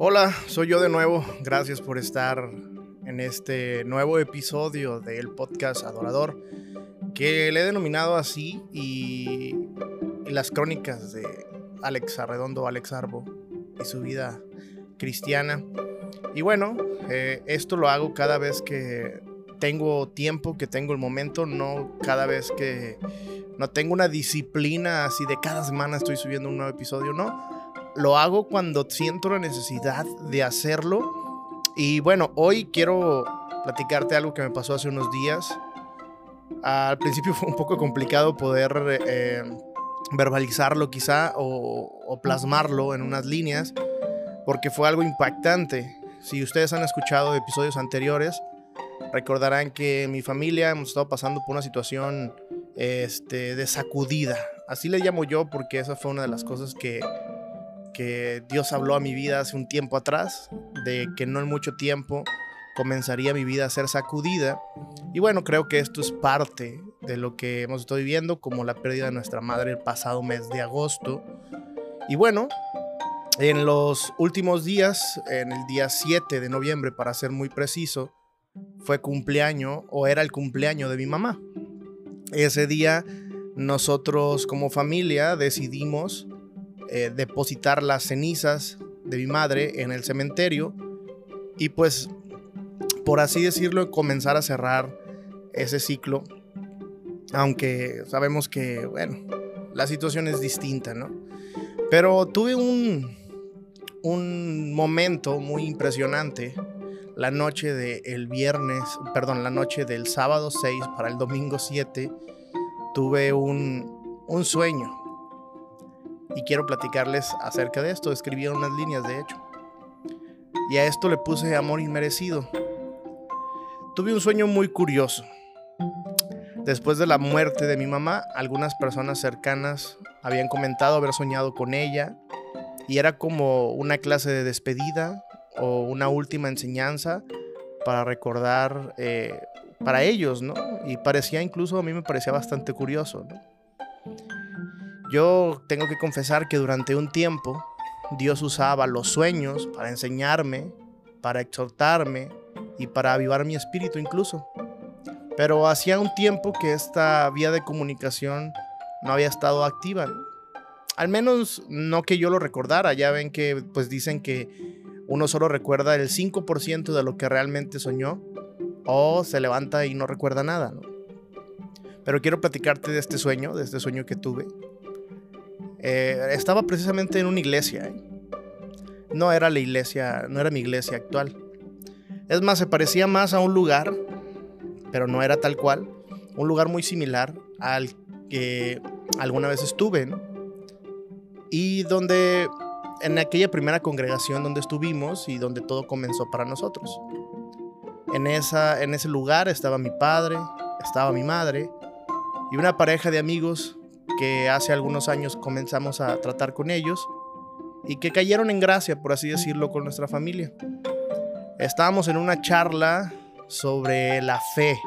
Hola, soy yo de nuevo. Gracias por estar en este nuevo episodio del podcast Adorador, que le he denominado así y, las crónicas de Alex Arredondo, Alex Arbo y su vida cristiana. Y bueno, eh, esto lo hago cada vez que tengo tiempo, que tengo el momento, no cada vez que no tengo una disciplina así de cada semana estoy subiendo un nuevo episodio, no lo hago cuando siento la necesidad de hacerlo. Y bueno, hoy quiero platicarte algo que me pasó hace unos días. Al principio fue un poco complicado poder eh, verbalizarlo quizá o, plasmarlo en unas líneas porque fue algo impactante. Si ustedes han escuchado episodios anteriores, recordarán que mi familia hemos estado pasando por una situación este, de sacudida. Así le llamo yo porque esa fue una de las cosas que que Dios habló a mi vida hace un tiempo atrás, de que no en mucho tiempo comenzaría mi vida a ser sacudida. Y bueno, creo que esto es parte de lo que hemos estado viviendo, como la pérdida de nuestra madre el pasado mes de agosto. Y bueno, en los últimos días, en el día 7 de noviembre, para ser muy preciso, fue cumpleaños o era el cumpleaños de mi mamá. Ese día nosotros como familia decidimos eh, depositar las cenizas de mi madre en el cementerio y pues, por así decirlo, comenzar a cerrar ese ciclo. Aunque sabemos que, bueno, la situación es distinta, ¿no? Pero tuve un, un momento muy impresionante la noche del viernes, perdón, la noche del sábado 6 para el domingo 7, tuve un, un sueño y quiero platicarles acerca de esto. Escribí unas líneas, de hecho. Y a esto le puse amor inmerecido. Tuve un sueño muy curioso. Después de la muerte de mi mamá, algunas personas cercanas habían comentado haber soñado con ella y era como una clase de despedida o una última enseñanza para recordar eh, para ellos, ¿no? Y parecía incluso, a mí me parecía bastante curioso, ¿no? Yo tengo que confesar que durante un tiempo Dios usaba los sueños para enseñarme, para exhortarme y para avivar mi espíritu incluso. Pero hacía un tiempo que esta vía de comunicación no había estado activa. Al menos no que yo lo recordara. Ya ven que pues dicen que uno solo recuerda el 5% de lo que realmente soñó o se levanta y no recuerda nada. Pero quiero platicarte de este sueño, de este sueño que tuve. Eh, estaba precisamente en una iglesia. ¿eh? No era la iglesia, no era mi iglesia actual. Es más, se parecía más a un lugar, pero no era tal cual. Un lugar muy similar al que alguna vez estuve, Y donde, en aquella primera congregación donde estuvimos y donde todo comenzó para nosotros. En, esa, en ese lugar estaba mi padre, estaba mi madre y una pareja de amigos que hace algunos años comenzamos a tratar con ellos y que cayeron en gracia, por así decirlo, con nuestra familia. Estábamos en una charla sobre la fe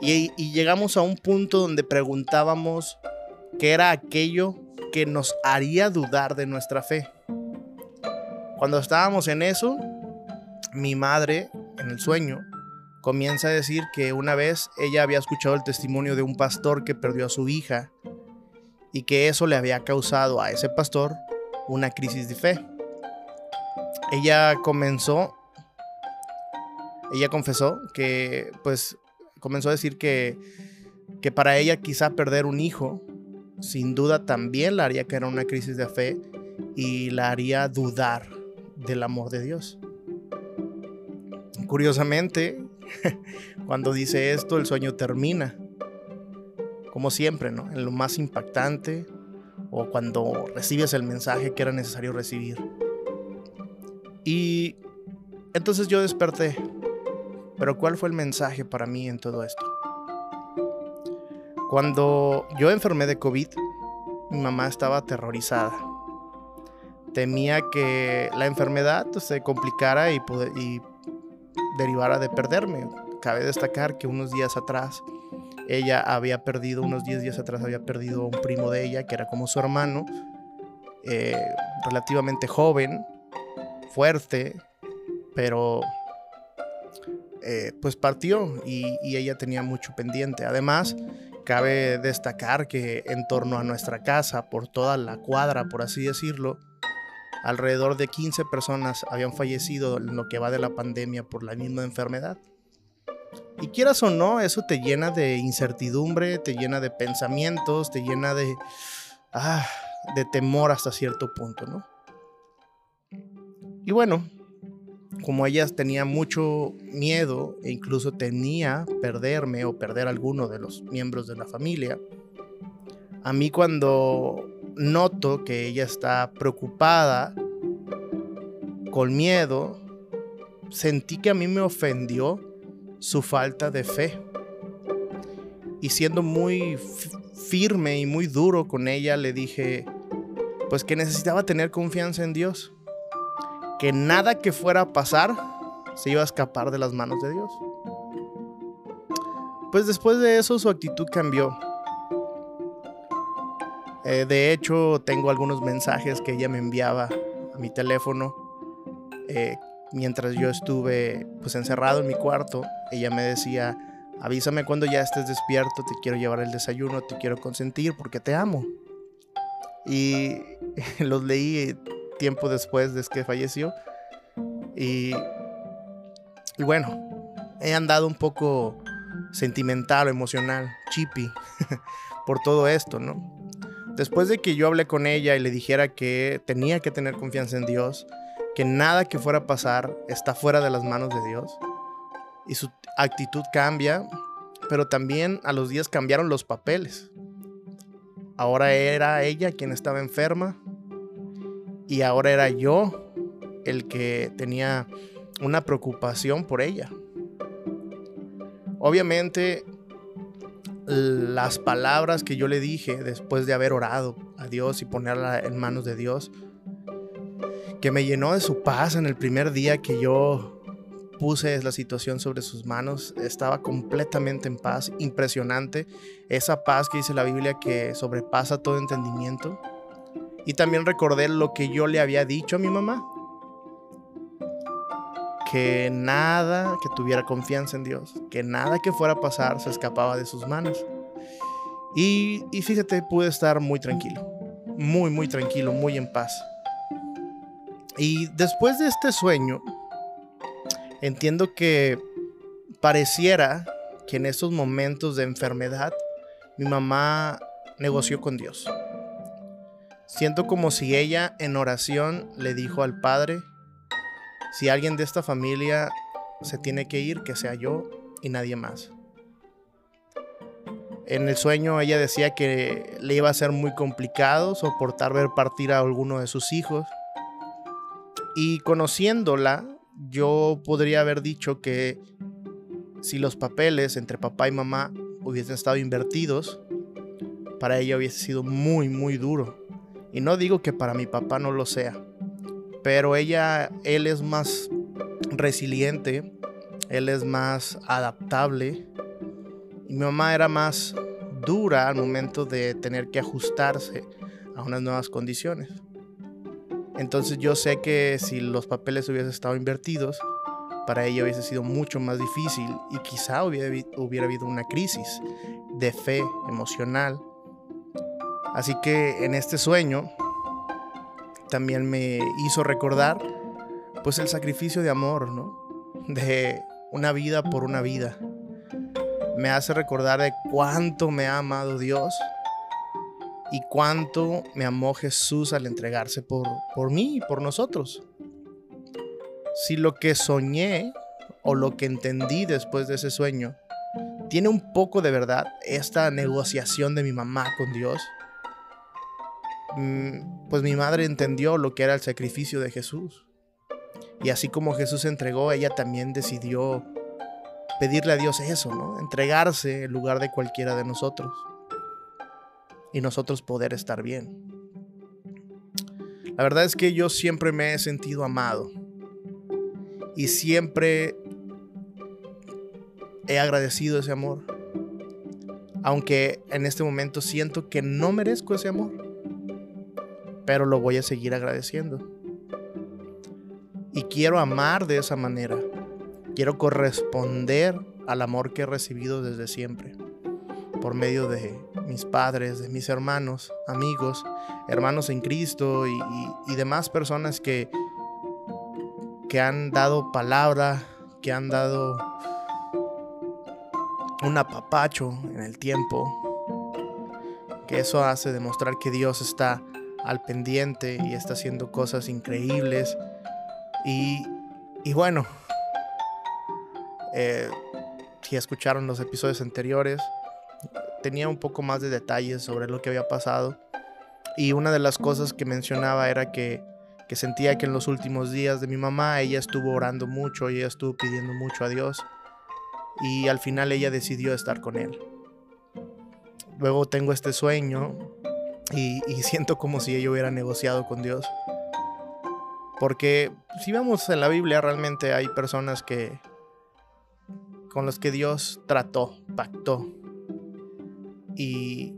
y, llegamos a un punto donde preguntábamos qué era aquello que nos haría dudar de nuestra fe. Cuando estábamos en eso, mi madre, en el sueño, comienza a decir que una vez ella había escuchado el testimonio de un pastor que perdió a su hija y que eso le había causado a ese pastor una crisis de fe. Ella comenzó, ella confesó que pues comenzó a decir que, que para ella quizá perder un hijo sin duda también la haría caer en una crisis de fe y la haría dudar del amor de Dios. Curiosamente, cuando dice esto, el sueño termina. Como siempre, ¿no? En lo más impactante o cuando recibes el mensaje que era necesario recibir. Y entonces yo desperté. Pero ¿cuál fue el mensaje para mí en todo esto? Cuando yo enfermé de COVID, mi mamá estaba aterrorizada. Temía que la enfermedad se complicara y, y derivara de perderme. Cabe destacar que unos días atrás ella había perdido, unos 10 días atrás había perdido a un primo de ella, que era como su hermano, eh, relativamente joven, fuerte, pero eh, pues partió y, y, ella tenía mucho pendiente. Además, cabe destacar que en torno a nuestra casa, por toda la cuadra, por así decirlo, alrededor de 15 personas habían fallecido en lo que va de la pandemia por la misma enfermedad. Y quieras o no, eso te llena de incertidumbre, te llena de pensamientos, te llena de, ah, de temor hasta cierto punto, ¿no? Y bueno, como ella tenía mucho miedo e incluso tenía perderme o perder a alguno de los miembros de la familia, a mí cuando noto que ella está preocupada, con miedo, sentí que a mí me ofendió su falta de fe. Y siendo muy firme y muy duro con ella, le dije, pues que necesitaba tener confianza en Dios que nada que fuera a pasar se iba a escapar de las manos de Dios. Pues después de eso su actitud cambió. Eh, de hecho, tengo algunos mensajes que ella me enviaba a mi teléfono eh, mientras yo estuve pues encerrado en mi cuarto. Ella me decía, avísame cuando ya estés despierto, te quiero llevar el desayuno, te quiero consentir porque te amo. Y los leí tiempo después de que falleció. Y, bueno, he andado un poco sentimental o emocional, chippy, por todo esto, ¿no? Después de que yo hablé con ella y le dijera que tenía que tener confianza en Dios, que nada que fuera a pasar está fuera de las manos de Dios, y su actitud cambia, pero también a los días cambiaron los papeles. Ahora era ella quien estaba enferma y ahora era yo el que tenía una preocupación por ella. Obviamente, las palabras que yo le dije después de haber orado a Dios y ponerla en manos de Dios, que me llenó de su paz en el primer día que yo puse la situación sobre sus manos, estaba completamente en paz, impresionante, esa paz que dice la Biblia que sobrepasa todo entendimiento. Y también recordé lo que yo le había dicho a mi mamá. Que nada que tuviera confianza en Dios, que nada que fuera a pasar se escapaba de sus manos. Y, y fíjate, pude estar muy tranquilo, muy, muy tranquilo, muy en paz. Y después de este sueño, entiendo que pareciera que en esos momentos de enfermedad, mi mamá negoció con Dios. Siento como si ella en oración le dijo al Padre, si alguien de esta familia se tiene que ir, que sea yo y nadie más. En el sueño ella decía que le iba a ser muy complicado soportar ver partir a alguno de sus hijos. Y conociéndola, yo podría haber dicho que si los papeles entre papá y mamá hubiesen estado invertidos, para ella hubiese sido muy, muy duro. Y no digo que para mi papá no lo sea, pero ella, él es más resiliente, él es más adaptable. Y mi mamá era más dura al momento de tener que ajustarse a unas nuevas condiciones. Entonces yo sé que si los papeles hubiesen estado invertidos, para ella hubiese sido mucho más difícil y quizá hubiera, hubiera habido una crisis de fe emocional Así que en este sueño también me hizo recordar pues el sacrificio de amor, ¿no? De una vida por una vida. Me hace recordar de cuánto me ha amado Dios y cuánto me amó Jesús al entregarse por, por mí y por nosotros. Si lo que soñé o lo que entendí después de ese sueño tiene un poco de verdad, esta negociación de mi mamá con Dios, pues mi madre entendió lo que era el sacrificio de Jesús. Y así como Jesús entregó, ella también decidió pedirle a Dios eso, ¿no? Entregarse en lugar de cualquiera de nosotros. Y nosotros poder estar bien. La verdad es que yo siempre me he sentido amado. Y siempre he agradecido ese amor. Aunque en este momento siento que no merezco ese amor pero lo voy a seguir agradeciendo. Y quiero amar de esa manera. Quiero corresponder al amor que he recibido desde siempre. Por medio de mis padres, de mis hermanos, amigos, hermanos en Cristo y, demás personas que, que han dado palabra, que han dado un apapacho en el tiempo. Que eso hace demostrar que Dios está al pendiente y está haciendo cosas increíbles. Y, y bueno, eh, si escucharon los episodios anteriores, tenía un poco más de detalles sobre lo que había pasado. Y una de las cosas que mencionaba era que, que sentía que en los últimos días de mi mamá ella estuvo orando mucho y ella estuvo pidiendo mucho a Dios. Y al final ella decidió estar con él. Luego tengo este sueño y, siento como si ella hubiera negociado con Dios. Porque si vemos en la Biblia, realmente hay personas que con las que Dios trató, pactó. Y,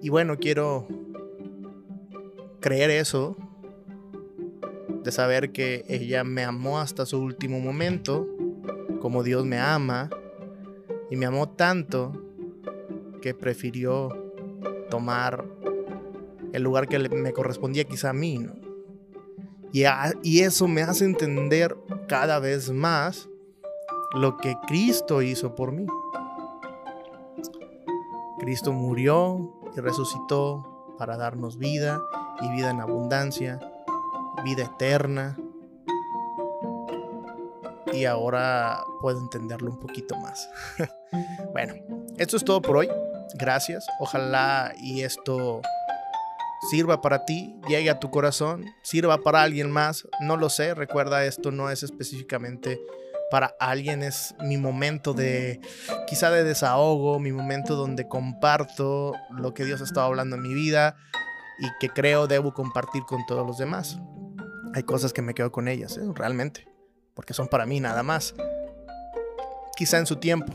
y bueno, quiero creer eso, de saber que ella me amó hasta su último momento, como Dios me ama, y me amó tanto que prefirió tomar el lugar que me correspondía quizá a mí, ¿no? Y, y eso me hace entender cada vez más lo que Cristo hizo por mí. Cristo murió y resucitó para darnos vida y vida en abundancia, vida eterna. Y ahora puedo entenderlo un poquito más. bueno, esto es todo por hoy gracias. Ojalá y esto sirva para ti, llegue a tu corazón, sirva para alguien más, no lo sé, recuerda esto no es específicamente para alguien, es mi momento de quizá de desahogo, mi momento donde comparto lo que Dios ha estado hablando en mi vida y que creo debo compartir con todos los demás. Hay cosas que me quedo con ellas, ¿eh? realmente, porque son para mí nada más. Quizá en su tiempo,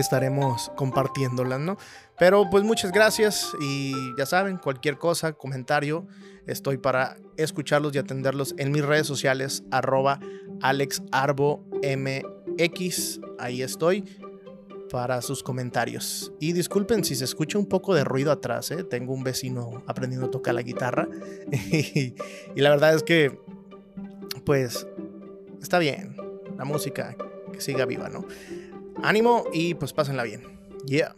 estaremos compartiéndolas, ¿no? Pero pues muchas gracias y ya saben, cualquier cosa, comentario, estoy para escucharlos y atenderlos en mis redes sociales, arroba alexarbomx, ahí estoy para sus comentarios. Y disculpen si se escucha un poco de ruido atrás, ¿eh? tengo un vecino aprendiendo a tocar la guitarra y, y la verdad es que, pues, está bien, la música que siga viva, ¿no? Ánimo y pues pásenla bien. Yeah.